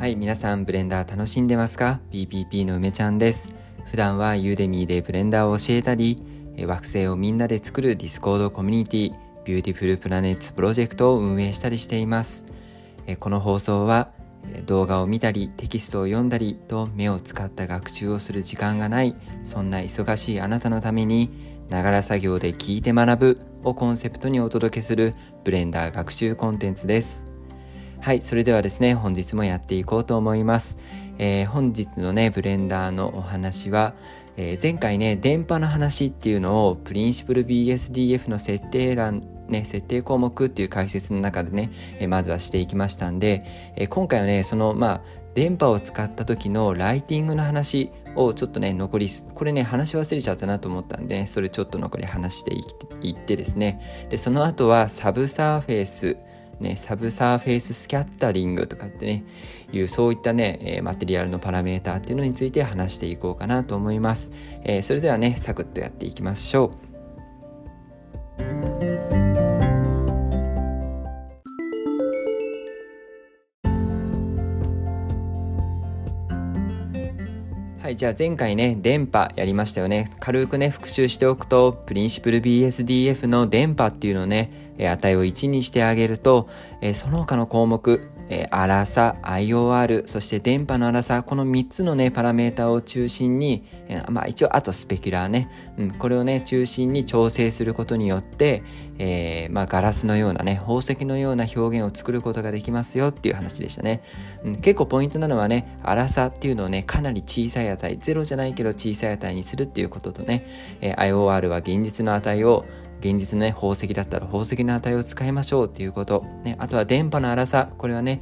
はい、皆さんブレンダー楽しんでますか ?PPP の梅ちゃんです。普段は Udemy でブレンダーを教えたり、惑星をみんなで作る Discord コミュニティ、 Beautiful Planets Project を運営したりしています。この放送は動画を見たりテキストを読んだりと目を使った学習をする時間がないそんな忙しいあなたのためにながら作業で聞いて学ぶをコンセプトにお届けするブレンダー学習コンテンツですはいそれではですね本日もやっていこうと思います、えー、本日のねブレンダーのお話は、えー、前回ね電波の話っていうのをプリンシプル BSDF の設定欄ね、設定項目っていう解説の中でね、えまずはしていきましたんで、え今回はね、その、まあ、電波を使った時のライティングの話をちょっとね、残り、これね、話し忘れちゃったなと思ったんで、ね、それちょっと残り話していってですね。で、その後はサブサーフェイス、ね、サブサーフェイススキャッタリングとかってね、いうそういったね、えマテリアルのパラメーターっていうのについて話していこうかなと思います。えー、それではね、サクッとやっていきましょう。はい、じゃあ前回ね、伝播やりましたよね。軽くね、復習しておくと、プリンシプル BSDF の電波っていうのをね、値を1にしてあげると、その他の項目、粗さ、IOR、そして電波の粗さ、この3つのね、パラメータを中心に、まあ一応、あとスペキュラーね、うん、これをね、中心に調整することによって、えー、まあガラスのようなね、宝石のような表現を作ることができますよっていう話でしたね。うん、結構ポイントなのはね、粗さっていうのをね、かなり小さい値、ゼロじゃないけど小さい値にするっていうこととね、えー、IOR は現実の値を現実のね、宝石だったら宝石の値を使いましょうっていうこと。ね、あとは電波の粗さ。これはね、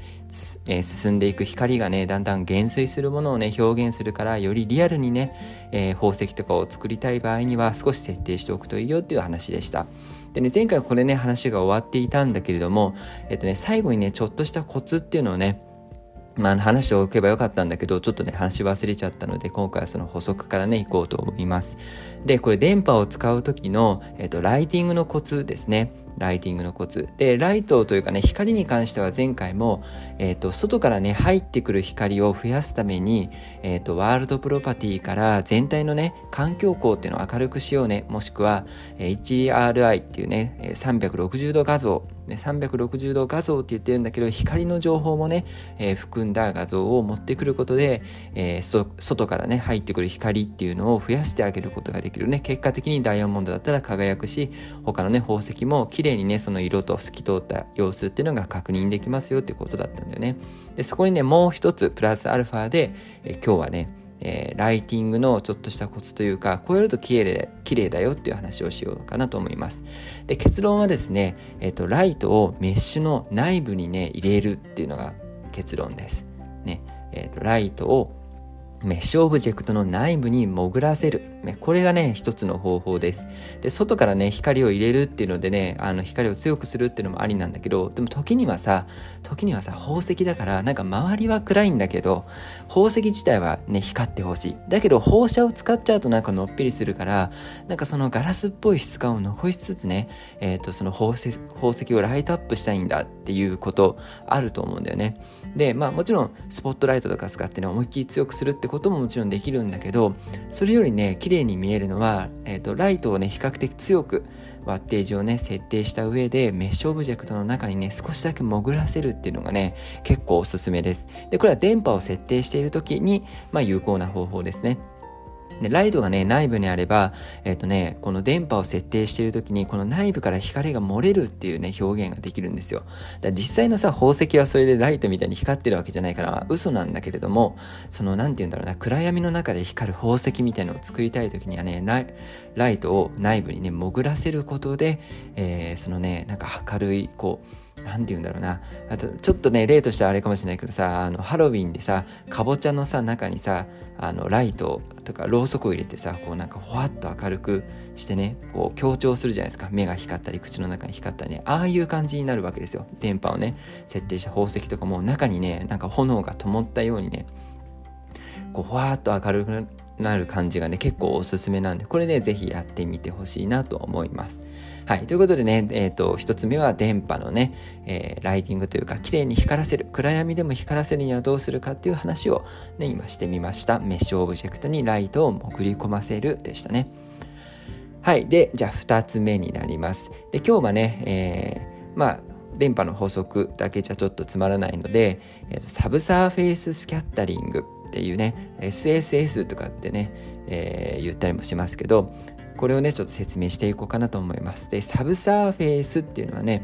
えー、進んでいく光がね、だんだん減衰するものをね、表現するから、よりリアルにね、えー、宝石とかを作りたい場合には少し設定しておくといいよっていう話でした。でね、前回これね、話が終わっていたんだけれども、えっとね、最後にね、ちょっとしたコツっていうのをね、まあ、話しておけばよかったんだけど、ちょっとね、話忘れちゃったので、今回はその補足からね、行こうと思います。で、これ電波を使う時の、えっと、ライティングのコツですね。ライティングのコツ。で、ライトというかね、光に関しては前回も、えっ、ー、と、外からね、入ってくる光を増やすために、えっ、ー、と、ワールドプロパティから全体のね、環境光っていうのを明るくしようね、もしくは、HRI っていうね、360度画像ね、360度画像って言ってるんだけど、光の情報もね、えー、含んだ画像を持ってくることで、えー、外からね、入ってくる光っていうのを増やしてあげることができるね。結果的にダイヤモンドだったら輝くし、他のね、宝石も綺麗麗にね、その色と透き通った様子っていうのが確認できますよっていうことだったんだよね。で、そこにね、もう一つプラスアルファで、え、今日はね、えー、ライティングのちょっとしたコツというか、こうやると綺麗綺麗だよっていう話をしようかなと思います。で、結論はですね、えっ、ー、と、ライトをメッシュの内部にね、入れるっていうのが結論です。ね、えっ、ー、と、ライトをメッシュオブジェクトの内部に潜らせる。これがね、一つの方法です。で、外からね、光を入れるっていうのでね、あの、光を強くするっていうのもありなんだけど、でも時にはさ、時にはさ、宝石だから、なんか周りは暗いんだけど、宝石自体はね、光ってほしい。だけど放射を使っちゃうとなんかのっぺりするから、なんかそのガラスっぽい質感を残しつつね、えっ、ー、と、その宝石、宝石をライトアップしたいんだっていうことあると思うんだよね。で、まあもちろん、スポットライトとか使ってね、思いっきり強くするってってことももちろんできるんだけどそれよりね綺麗麗に見えるのは、えーと、ライトをね比較的強くワッテージをね設定した上でメッシュオブジェクトの中にね少しだけ潜らせるっていうのがね結構おすすめです。でこれは電波を設定している時にまあ有効な方法ですね。で、ライトがね、内部にあれば、えっ、ー、とね、この電波を設定しているときに、この内部から光が漏れるっていうね、表現ができるんですよ。だ実際のさ、宝石はそれでライトみたいに光ってるわけじゃないから、嘘なんだけれども、その、なんて言うんだろうな、暗闇の中で光る宝石みたいなのを作りたいときにはね、ライライトを内部にね、潜らせることで、えー、そのね、なんか明るい、こう、なんて言うんだろうな。あと、ちょっとね、例としてはあれかもしれないけどさ、あの、ハロウィンでさ、かぼちゃのさ、中にさ、あの、ライトとか、ろうそくを入れてさ、こうなんか、ほわっと明るくしてね、こう、強調するじゃないですか。目が光ったり、口の中に光ったりね。ああいう感じになるわけですよ。電波をね、設定した宝石とかも、中にね、なんか炎が灯ったようにね、こう、ほわっと明るくなる感じがね、結構おすすめなんで、これね、ぜひやってみてほしいなと思います。はい。ということでね、えっ、ー、と、一つ目は電波のね、えー、ライティングというか、綺麗に光らせる、暗闇でも光らせるにはどうするかっていう話をね、今してみました。メッシュオブジェクトにライトを潜り込ませるでしたね。はい。で、じゃあ二つ目になります。で、今日はね、えー、まあ、伝播の法則だけじゃちょっとつまらないので、えーと、サブサーフェイススキャッタリングっていうね SSS とかってね、えー、言ったりもしますけどこれをねちょっと説明していこうかなと思いますでサブサーフェイスっていうのはね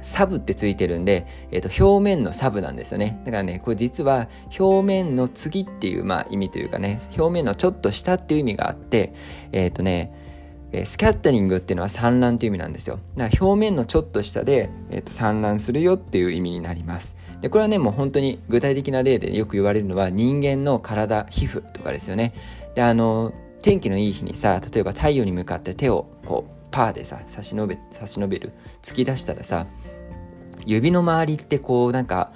サブってついてるんで、えー、と表面のサブなんですよねだからねこれ実は表面の次っていう、まあ、意味というかね表面のちょっと下っていう意味があってえっ、ー、とねスキャッタリングっていうのは産卵っていう意味なんですよ。だから表面のちょっと下で、えー、と産卵するよっていう意味になります。で、これはね、もう本当に具体的な例でよく言われるのは人間の体、皮膚とかですよね。で、あの、天気のいい日にさ例えば太陽に向かって手をこうパーでさ差し伸べ差し伸べる突き出したらさ指の周りってこうなんか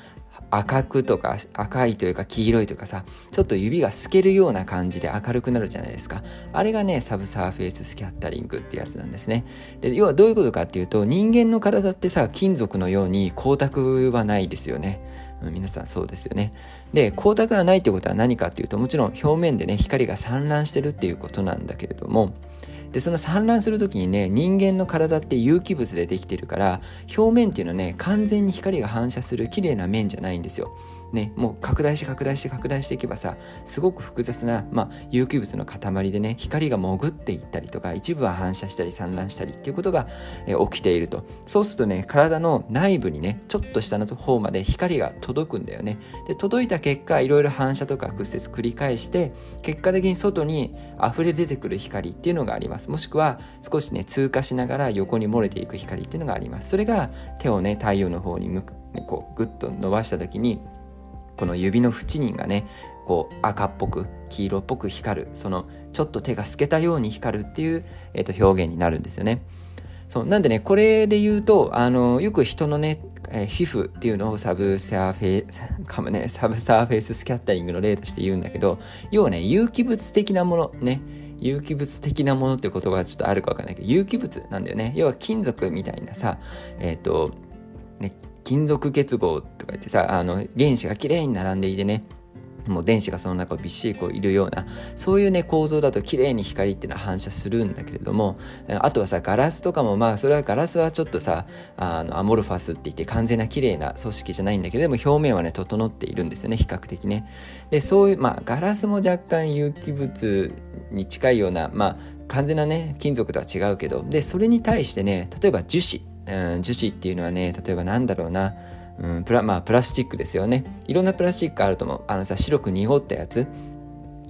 赤くとか赤いというか黄色いとかさちょっと指が透けるような感じで明るくなるじゃないですか。あれがねサブサーフェイススキャッタリングってやつなんですね。で要はどういうことかっていうと人間の体ってさ金属のように光沢はないですよね。皆さんそうですよね。で、光沢がないってことは何かっていうと、もちろん表面でね、光が散乱してるっていうことなんだけれども、で、その散乱する時にね、人間の体って有機物でできてるから、表面っていうのはね、完全に光が反射する綺麗な面じゃないんですよ。ね、もう拡大して拡大して拡大していけばさすごく複雑な、まあ、有機物の塊でね光が潜っていったりとか一部は反射したり散乱したりっていうことが、え起きていると。そうするとね体の内部にねちょっと下の方まで光が届くんだよね。で届いた結果いろいろ反射とか屈折繰り返して結果的に外に溢れ出てくる光っていうのがあります。もしくは少しね通過しながら横に漏れていく光っていうのがあります。それが手をね太陽の方に向く、ね、こうグッと伸ばした時にこの指の縁にがねこう赤っぽく黄色っぽく光るそのちょっと手が透けたように光るっていう、えー、と表現になるんですよね。そうなんでねこれで言うとあのよく人のね、えー、皮膚っていうのをサブサーフェイかもねサブサーフェイススキャッタリングの例として言うんだけど要はね有機物的なものね有機物的なものって言葉がちょっとあるかわかんないけど有機物なんだよね要は金属みたいなさえっ、ー、と金属結合とか言ってさあの原子がきれいに並んでいてねもう電子がその中をびっしりこういるようなそういうね構造だと綺麗に光っていうのは反射するんだけれどもあとはさガラスとかもまあそれはガラスはちょっとさあのアモルファスって言って完全な綺麗な組織じゃないんだけれども表面はね整っているんですよね比較的ね。でそういうまあガラスも若干有機物に近いようなまあ完全なね金属とは違うけどでそれに対してね例えば樹脂。樹脂っていうのはね例えばなんだろうな、うん、プラまあプラスチックですよねいろんなプラスチックあると思うあのさ白く濁ったやつ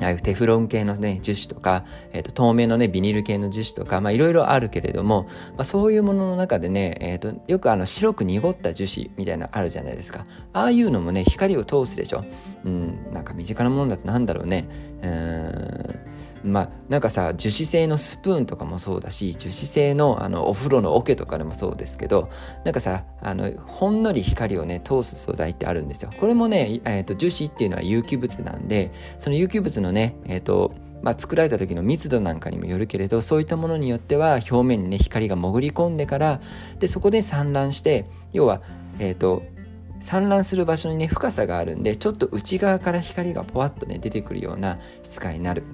ああいうテフロン系のね、樹脂とか、えーと、透明のね、ビニール系の樹脂とか、まあいろいろあるけれども、まあそういうものの中でね、え、ー、と、よくあの白く濁った樹脂みたいなのあるじゃないですか。ああいうのもね、光を通すでしょ。うん、なんか身近なものだとなんだろうね。うん、まあなんかさ樹脂製のスプーンとかもそうだし樹脂製のあのお風呂の桶とかでもそうですけどなんかさあのほんのり光をね通す素材ってあるんですよ。これもね、えーと、樹脂っていうのは有機物なんでその有機物のねえっ、ー、とまあ、作られた時の密度なんかにもよるけれどそういったものによっては表面にね光が潜り込んでからでそこで散乱して要はえっ、ー、と散乱する場所にね深さがあるんでちょっと内側から光がポワッとね出てくるような質感になる。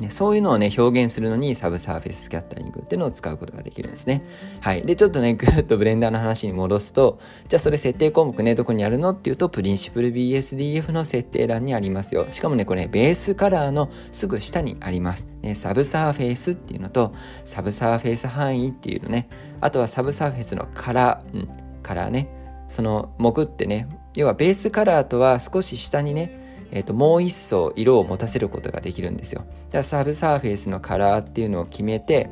ね、そういうのをね、表現するのにサブサーフェススキャッタリングっていうのを使うことができるんですね。はい。で、ちょっとね、ぐーっとブレンダーの話に戻すと、じゃあそれ設定項目ね、どこにあるのっていうと、プリンシプル BSDF の設定欄にありますよ。しかもね、これ、ベースカラーのすぐ下にあります。ね、サブサーフェイスっていうのと、サブサーフェイス範囲っていうのね、あとはサブサーフェイスのカラー、うん、カラーね、その、潜ってね、要はベースカラーとは少し下にね、えーと、もう一層色を持たせることができるんですよ。だからサブサーフェイスのカラーっていうのを決めて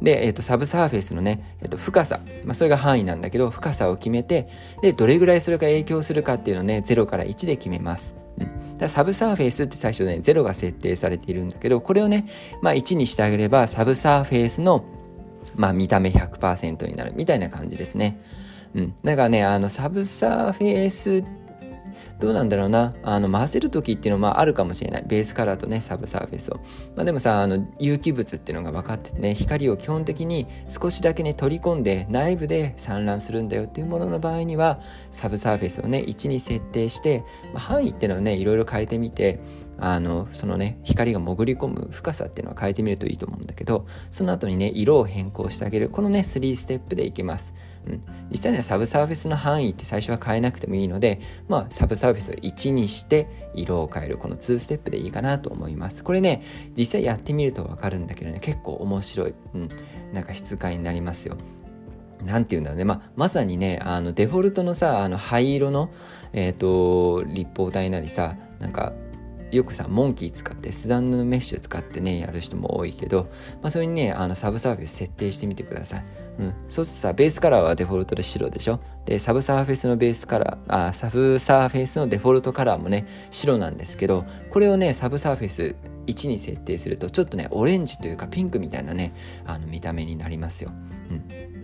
で、えーと、サブサーフェイスのね、えーと、深さ、まあ、それが範囲なんだけど深さを決めてでどれぐらいそれが影響するかっていうのをね0から1で決めます。うん、だサブサーフェイスって最初ね0が設定されているんだけどこれをね、まあ、1にしてあげればサブサーフェイスの、まあ、見た目100%になるみたいな感じですね。うん、だからねあのサブサーフェイスどうなんだろうな。あの回せる時っていうのはまああるかもしれない。ベースカラーとねサブサーフェスを、まあ、でもさあの有機物っていうのが分かっててね光を基本的に少しだけね取り込んで内部で散乱するんだよっていうものの場合にはサブサーフェスをね1に設定して、まあ、範囲っていうのをねいろいろ変えてみてあのそのね光が潜り込む深さっていうのは変えてみるといいと思うんだけどその後にね色を変更してあげる。このね3ステップでいきます、うん、実際にはサブサーフェスの範囲って最初は変えなくてもいいのでまあサブサーフェスを1にして色を変えるこの2ステップでいいかなと思います。これね実際やってみるとわかるんだけどね結構面白い、うん、なんか質感になりますよ。なんて言うんだろうね。まあ、まさにね、あの、デフォルトのさ、あの、灰色の、えっ、ー、と、立方体なりさ、なんか、よくさモンキー使ってスダンのメッシュ使ってねやる人も多いけど、まあ、それにねあのサブサーフェス設定してみてください、うん、そうするとさベースカラーはデフォルトで白でしょ？でサブサーフェイスのベースカラーあサブサーフェイスのデフォルトカラーもね白なんですけどこれをねサブサーフェス1に設定するとちょっとねオレンジというかピンクみたいなねあの見た目になりますよ、うん。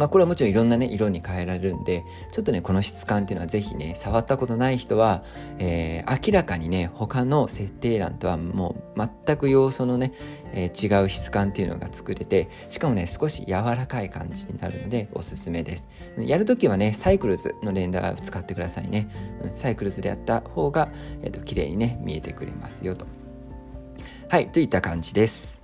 まあこれはもちろんいろんなね色に変えられるんでちょっとねこの質感っていうのはぜひね触ったことない人は、えー、明らかにね他の設定欄とはもう全く要素のね、えー、違う質感っていうのが作れてしかもね少し柔らかい感じになるのでおすすめです。やるときはねサイクルズのレンダーを使ってくださいね、サイクルズでやった方が、えーと、と綺麗にね見えてくれますよと。はいといった感じです。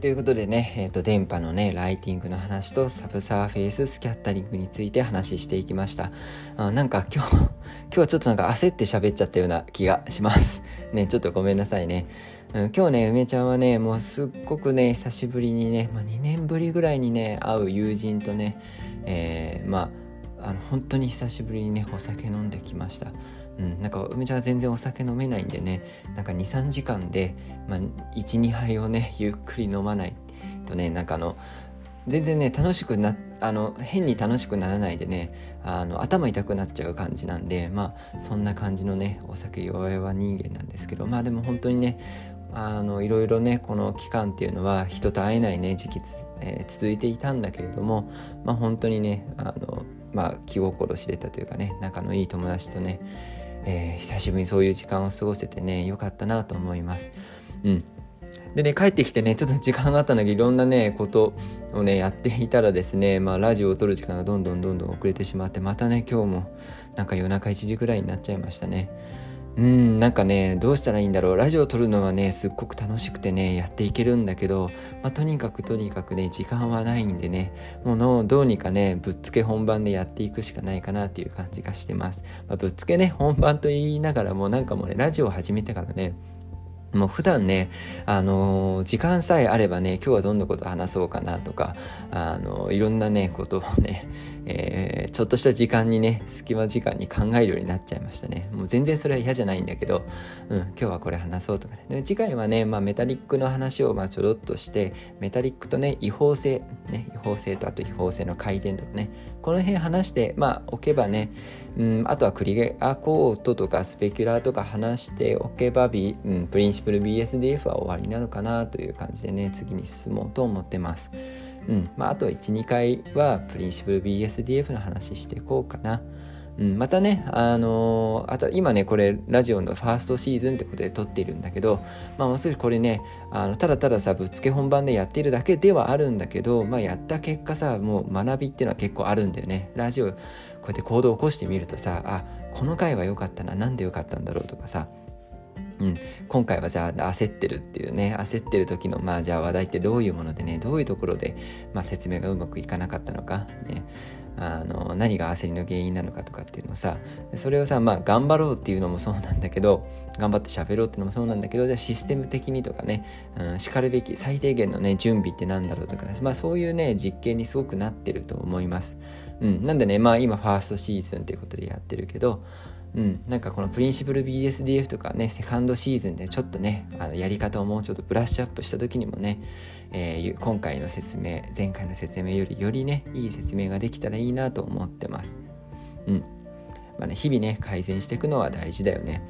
ということでね、えっ、ー、と、電波のね、ライティングの話とサブサーフェイススキャッタリングについて話していきました。あなんか今日、今日はちょっとなんか焦って喋っちゃったような気がします。ね、ちょっとごめんなさいね。うん、今日ね、梅ちゃんはね、もうすっごくね、久しぶりにね、まあ、2年ぶりぐらいにね、会う友人とね、えー、まあ、あの、本当に久しぶりにね、お酒飲んできました。うん、なんか梅ちゃんは全然お酒飲めないんでね。なんか23時間で、まあ、12杯をね ゆっくり飲まないとねなんかあの全然ね楽しくなあの変に楽しくならないでねあの頭痛くなっちゃう感じなんでまあそんな感じのねお酒弱々人間なんですけどまあでも本当にねあのいろいろねこの期間っていうのは人と会えないね時期えー、続いていたんだけれどもまあ本当にねあのまあ気心知れたというかね仲のいい友達とねえー、久しぶりにそういう時間を過ごせてね、良かったなと思います。うん。でね、帰ってきてね、ちょっと時間があったんだけど、いろんなね、ことをね、やっていたらですね、まあ、ラジオを撮る時間がどんどんどんどん遅れてしまって、またね、今日も、なんか夜中1時ぐらいになっちゃいましたね。うん、なんかね、どうしたらいいんだろう。ラジオを撮るのはね、すっごく楽しくてね、やっていけるんだけど、まあ、とにかくとにかくね、時間はないんでね、もうのどうにかね、ぶっつけ本番でやっていくしかないかなっていう感じがしてます。まあ、ぶっつけね、本番と言いながらも、なんかもうね、ラジオを始めてからね、もう普段ね、あのー、時間さえあればね、今日はどんなこと話そうかなとか、あのー、いろんなね、ことをね、えー、ちょっとした時間にね、隙間時間に考えるようになっちゃいましたね。もう全然それは嫌じゃないんだけど、うん、今日はこれ話そうとかね。で次回はね、まあメタリックの話をまあちょろっとして、メタリックとね、違法性、ね、違法性とあと違法性の回転とかね、この辺話して、まあ置けばね、うん、あとはクリアコートとかスペキュラーとか話しておけば、B うん、プリンシプル BSDF は終わりなのかなという感じでね、次に進もうと思ってます。うんまあ、あと12回はプリンシプル BSDF の話していこうかな。うん、またね、あのー、あと今ね、これラジオのファーストシーズンってことで撮っているんだけど、まあもうすぐこれね、あのただたださ、ぶっつけ本番でやっているだけではあるんだけど、まあやった結果さ、もう学びっていうのは結構あるんだよね。ラジオ、こうやって行動を起こしてみるとさ、あ、この回は良かったな、なんで良かったんだろうとかさ、うん、今回はじゃあ焦ってるっていうね焦ってる時のまあじゃあ話題ってどういうものでねどういうところで、まあ、説明がうまくいかなかったのか、ね、あの何が焦りの原因なのかとかっていうのをさそれをさまあ頑張ろうっていうのもそうなんだけど頑張って喋ろうっていうのもそうなんだけどじゃあシステム的にとかね、うん、しかるべき最低限のね準備って何だろうとか、まあそういうね実験にすごくなってると思います。うん、なんでねまあ今ファーストシーズンっていうことでやってるけどうん、なんかこのプリンシプル BSDF とかね、セカンドシーズンでちょっとね、あのやり方をもうちょっとブラッシュアップした時にもね、えー、今回の説明、前回の説明よりよりね、いい説明ができたらいいなと思ってます。うん。まあね、日々ね、改善していくのは大事だよね。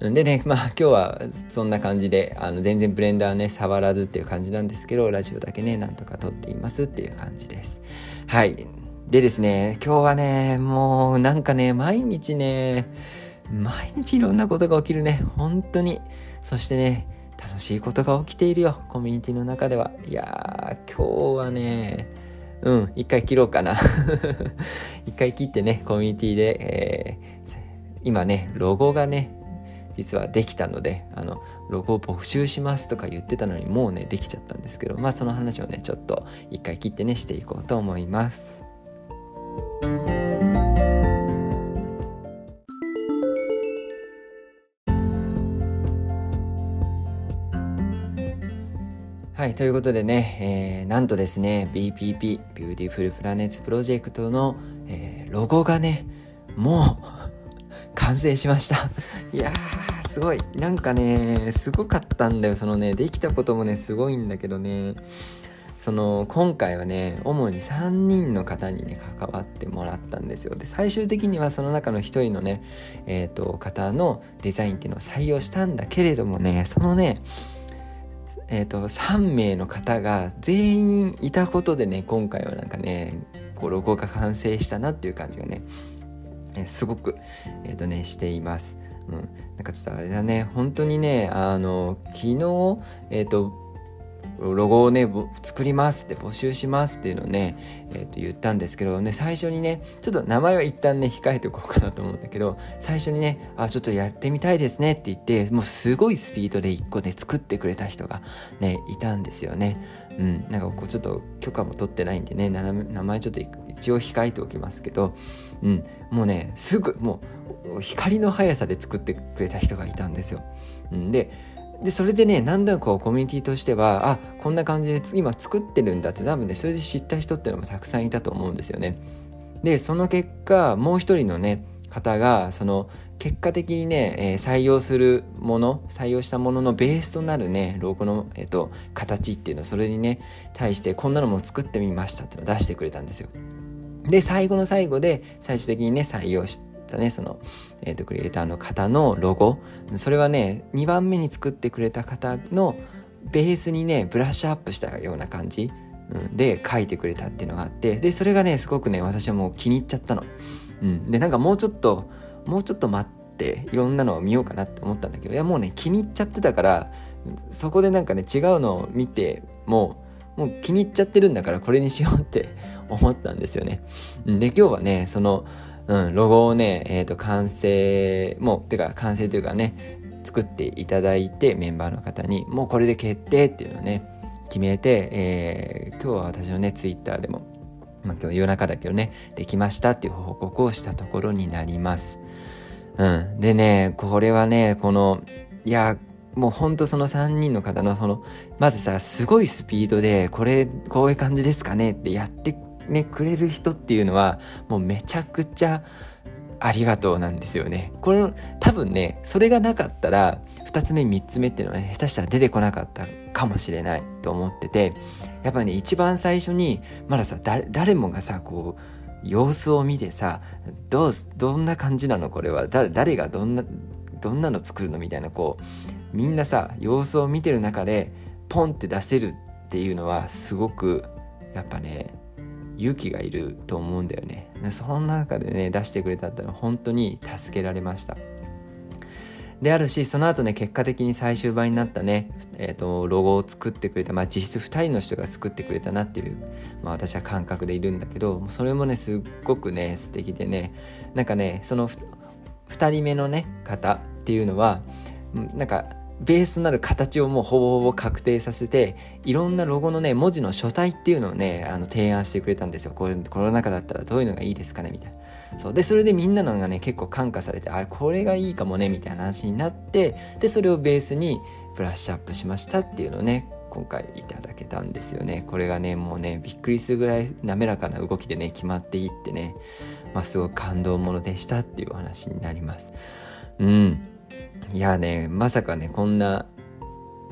でね、まあ今日はそんな感じで、あの全然ブレンダーね、触らずっていう感じなんですけど、ラジオだけね、なんとか撮っていますっていう感じです。はい。でですね、今日はね、もうなんかね、毎日ね、毎日いろんなことが起きるね、本当に。そしてね、楽しいことが起きているよ、コミュニティの中では。いやー、今日はね、うん、一回切ろうかな。一回切ってね、コミュニティで、えー、今ね、ロゴがね、実はできたので、あの、ロゴを募集しますとか言ってたのにもうね、できちゃったんですけど、まあその話をね、ちょっと一回切ってね、していこうと思います。はい、ということでね、えー、なんとですね、BPP、 Beautiful Planets Project の、えー、ロゴがね、もう 完成しました。いやー、すごい。なんかね、すごかったんだよ。そのね、できたこともね、すごいんだけどね、その、今回はね、主に3人の方にね、関わってもらったんですよ。で、最終的にはその中の1人のね、えっ、ー、と、方のデザインっていうのを採用したんだけれどもね、そのね、えっ、ー、と、3名の方が全員いたことでね、今回はなんかね、こう、ロゴが完成したなっていう感じがね、えすごく、え、ー、とね、しています。うん。なんかちょっとあれだね、本当にね、あの、昨日、えっ、ー、と、ロゴをね、作りますって募集しますっていうのをね、え、ー、と言ったんですけどね、最初にね、ちょっと名前は一旦ね、控えておこうかなと思うんだけど、最初にね、あ、ちょっとやってみたいですねって言って、もうすごいスピードで一個で作ってくれた人がね、いたんですよね。うん、なんかこうちょっと許可も取ってないんでね、名前ちょっと一応控えておきますけど、うん、もうね、すぐ、もう光の速さで作ってくれた人がいたんですよ。うん、で、でそれでね、なんだこうコミュニティとしては、あ、こんな感じで今作ってるんだって多分ね、それで知った人っていうのもたくさんいたと思うんですよね。で、その結果、もう一人のね、方が、その、結果的にね、えー、採用するもの、採用したもののベースとなるね、ロゴの、えっ、ー、と、形っていうのをそれにね、対してこんなのも作ってみましたっていうのを出してくれたんですよ。で、最後の最後で最終的にね、採用し、たね、その、えっ、ー、と、クリエイターの方のロゴ。それはね、2番目に作ってくれた方のベースにね、ブラッシュアップしたような感じ、うん、で書いてくれたっていうのがあって、で、それがね、すごくね、私はもう気に入っちゃったの。うん。で、なんかもうちょっと、もうちょっと待って、いろんなのを見ようかなって思ったんだけど、いや、もうね、気に入っちゃってたから、そこでなんかね、違うのを見ても、もう気に入っちゃってるんだからこれにしようって思ったんですよね。で、今日はね、その、うん、ロゴをね、え、ー、と、完成、もう、てか完成というかね、作っていただいて、メンバーの方に、もうこれで決定っていうのをね、決めて、えー、今日は私のね、ツイッターでも、まあ今日夜中だけどね、できましたっていう報告をしたところになります。うん。でね、これはね、この、いや、もうほんとその3人の方のその、まずさ、すごいスピードで、これ、こういう感じですかねってやってね、くれる人っていうのは、もうめちゃくちゃありがとうなんですよね。これ、多分ね、それがなかったら、2つ目、3つ目っていうのはね、下手したら出てこなかったかもしれないと思ってて、やっぱね、一番最初に、まださ、誰もがさ、こう、様子を見てさ、どう、どんな感じなの？これは。誰、誰がどんな、どんなの作るの？みたいな、こう、みんなさ、様子を見てる中で、ポンって出せるっていうのは、すごく、やっぱね、勇気がいると思うんだよね。そん中でね出してくれたってのは本当に助けられました。であるしその後ね結果的に最終版になったね、えーと、ロゴを作ってくれた、まあ、実質2人の人が作ってくれたなっていう、まあ、私は感覚でいるんだけどそれもねすっごくね素敵でねなんかねその2人目のね方っていうのはなんかベースとなる形をもうほぼほぼ確定させて、いろんなロゴのね、文字の書体っていうのをね、あの、提案してくれたんですよ。これ、この中だったらどういうのがいいですかねみたいな。そう。で、それでみんなのがね、結構感化されて、あれ、これがいいかもねみたいな話になって、で、それをベースにブラッシュアップしましたっていうのをね、今回いただけたんですよね。これがね、もうね、びっくりするぐらい滑らかな動きでね、決まっていってね、まあ、すごく感動ものでしたっていうお話になります。うん。いやね、まさかね、こんな、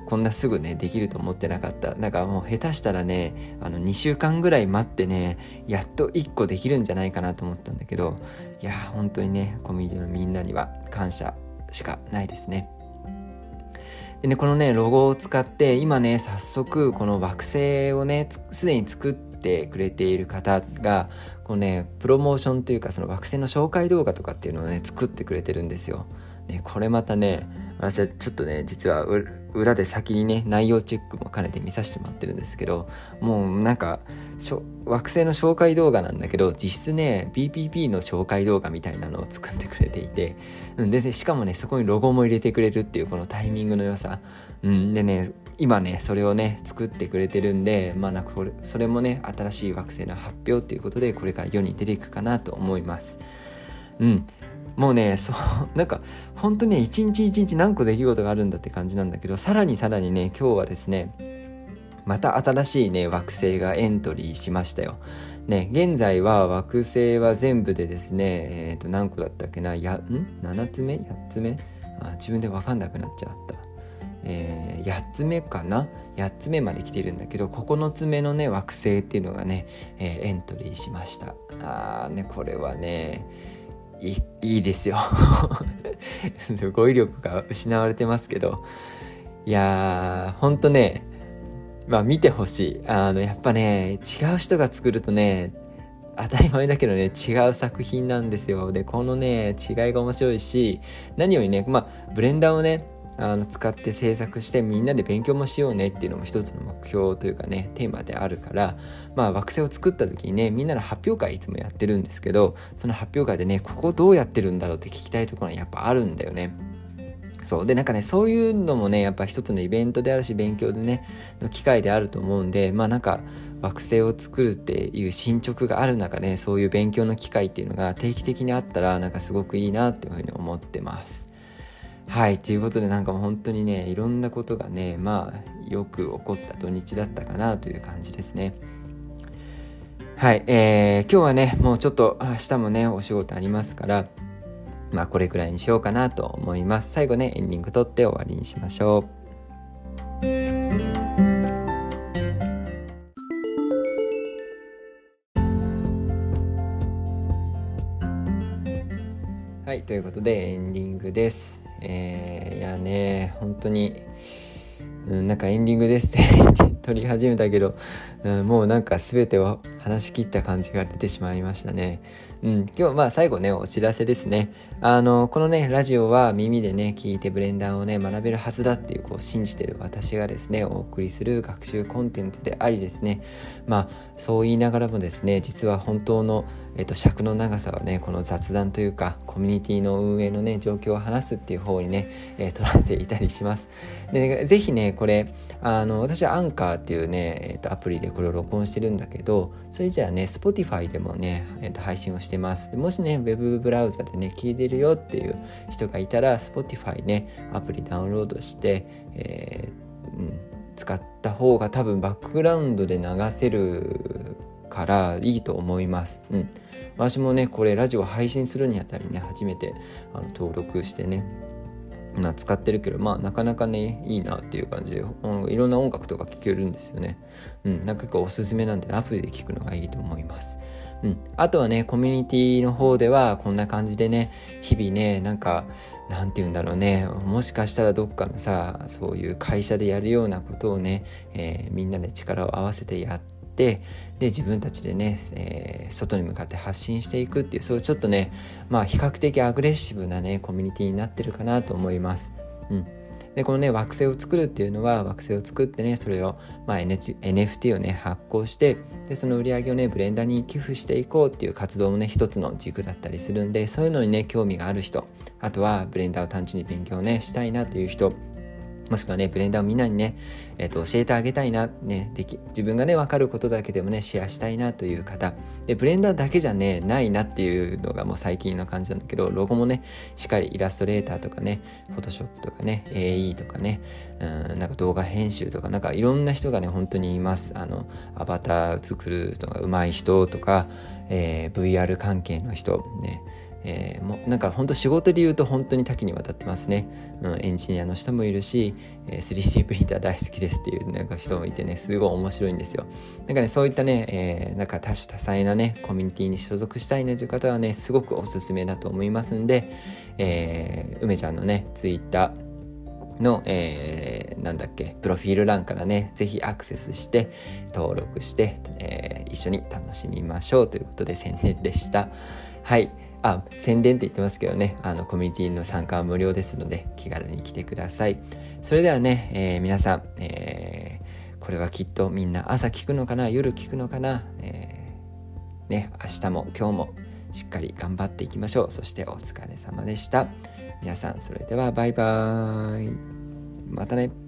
こんなすぐね、できると思ってなかった。なんかもう下手したらね、あの2週間ぐらい待ってね、やっと1個できるんじゃないかなと思ったんだけど、いや、本当にね、コミュニティのみんなには感謝しかないですね。でね、このね、ロゴを使って今ね、早速この惑星をね、すでに作ってくれている方が、このね、プロモーションというかその惑星の紹介動画とかっていうのをね、作ってくれてるんですよ。ね、これまたね、私はちょっとね、実は裏で先にね、内容チェックも兼ねて見させてもらってるんですけど、もうなんか、惑星の紹介動画なんだけど、実質ね、PPP の紹介動画みたいなのを作ってくれていて、うん、で、しかもね、そこにロゴも入れてくれるっていうこのタイミングの良さ。うん、でね、今ね、それをね、作ってくれてるんで、まあなんかこれ、それもね、新しい惑星の発表っていうことで、これから世に出ていくかなと思います。うん。もうねそう なんか本当にね一日一日何個出来事があるんだって感じなんだけどさらにさらにね今日はですねまた新しいね惑星がエントリーしましたよ。ね、現在は惑星は全部でですね、えっ、ー、と何個だったっけなやん？7つ目 ?8 つ目？あ自分で分かんなくなっちゃった。えー、8つ目かな？8つ目まで来てるんだけど9つ目のね惑星っていうのがね、えー、エントリーしましたあーねこれはねいいいですよ。語彙力が失われてますけど。いやーほんとねまあ見てほしい。あのやっぱね違う人が作るとね当たり前だけどね違う作品なんですよ。でこのね違いが面白いし何よりねまあブレンダーをねあの使って制作してみんなで勉強もしようねっていうのも一つの目標というかねテーマであるからまあ惑星を作った時にねみんなの発表会いつもやってるんですけどその発表会でねここどうやってるんだろうって聞きたいところはやっぱあるんだよね。そうでなんかねそういうのもねやっぱ一つのイベントであるし勉強でねの機会であると思うんでまあなんか惑星を作るっていう進捗がある中で、そういう勉強の機会っていうのが定期的にあったらなんかすごくいいなっていうふうに思ってます。はい、ということでなんか本当にね、いろんなことがね、まあ、よく起こった土日だったかなという感じですね。はい、えー、今日はね、もうちょっと明日もね、お仕事ありますから、まあこれくらいにしようかなと思います。最後ね、エンディング撮って終わりにしましょう。はい、ということでエンディングです。えー、いやね本当に、うん、なんかエンディングですって撮り始めたけど、うん、もうなんか全てを話し切った感じが出てしまいましたね。うん、今日まあ最後ねお知らせですね。あのこのねラジオは耳でね聞いてブレンダーをね学べるはずだっていうこう信じてる私がですねお送りする学習コンテンツでありですねまあそう言いながらもですね実は本当のえっと、尺の長さはねこの雑談というかコミュニティの運営のね状況を話すっていう方にね、えー、取られていたりしますでぜひねこれあの私はアンカーっていうね、えー、とアプリでこれを録音してるんだけどそれじゃあね Spotify でもね、えー、と配信をしてますでもしね Web ブラウザでね聞いてるよっていう人がいたら Spotify ねアプリダウンロードして、えーうん、使った方が多分バックグラウンドで流せるからいいと思います。うん。私もね、これラジオ配信するにあたりね、初めてあの登録してね、まあ、使ってるけど、まあ、なかなかね、いいなっていう感じで、いろんな音楽とか聴けるんですよね。うん、なんか結構おすすめなんで、アプリで聴くのがいいと思います。うん。あとはね、コミュニティの方では、こんな感じでね、日々ね、なんか、なんて言うんだろうね、もしかしたらどっかのさ、そういう会社でやるようなことをね、えー、みんなで力を合わせてやって、で自分たちでね、えー、外に向かって発信していくっていうそういうちょっとねまあ比較的アグレッシブなねコミュニティになってるかなと思います。うんでこのね惑星を作るっていうのは惑星を作ってねそれを、まあ、NFT をね発行してでその売り上げをねブレンダーに寄付していこうっていう活動もね一つの軸だったりするんでそういうのにね興味がある人あとはブレンダーを単純に勉強ねしたいなという人もしくはね、ブレンダーをみんなにね、えっ、ー、と、教えてあげたいな、ね、でき、自分がね、わかることだけでもね、シェアしたいなという方。で、ブレンダーだけじゃね、ないなっていうのがもう最近の感じなんだけど、ロゴもね、しっかりイラストレーターとかね、フォトショップとかね、AE とかね、うん、なんか動画編集とか、なんかいろんな人がね、本当にいます。あの、アバター作るのが上手い人とか、えー、VR 関係の人、ね、えー、もなんか本当仕事で言うと本当に多岐にわたってますね、うん、エンジニアの人もいるし、えー、3D プリンター大好きですっていうなんか人もいてねすごい面白いんですよなんかねそういったね、えー、なんか多種多彩なねコミュニティに所属したいねという方はねすごくおすすめだと思いますんで、えー、梅ちゃんのね、ツイッター、の、えー、なんだっけ、プロフィール欄からね、ぜひアクセスして、登録して、えー、一緒に楽しみましょうということで宣伝でした。はい。あ、宣伝って言ってますけどね、あの、コミュニティの参加は無料ですので、気軽に来てください。それではね、えー、皆さん、えー、これはきっとみんな朝聞くのかな、夜聞くのかな、えー、ね、明日も今日もしっかり頑張っていきましょう。そしてお疲れ様でした。皆さん、それではバイバーイ。またね。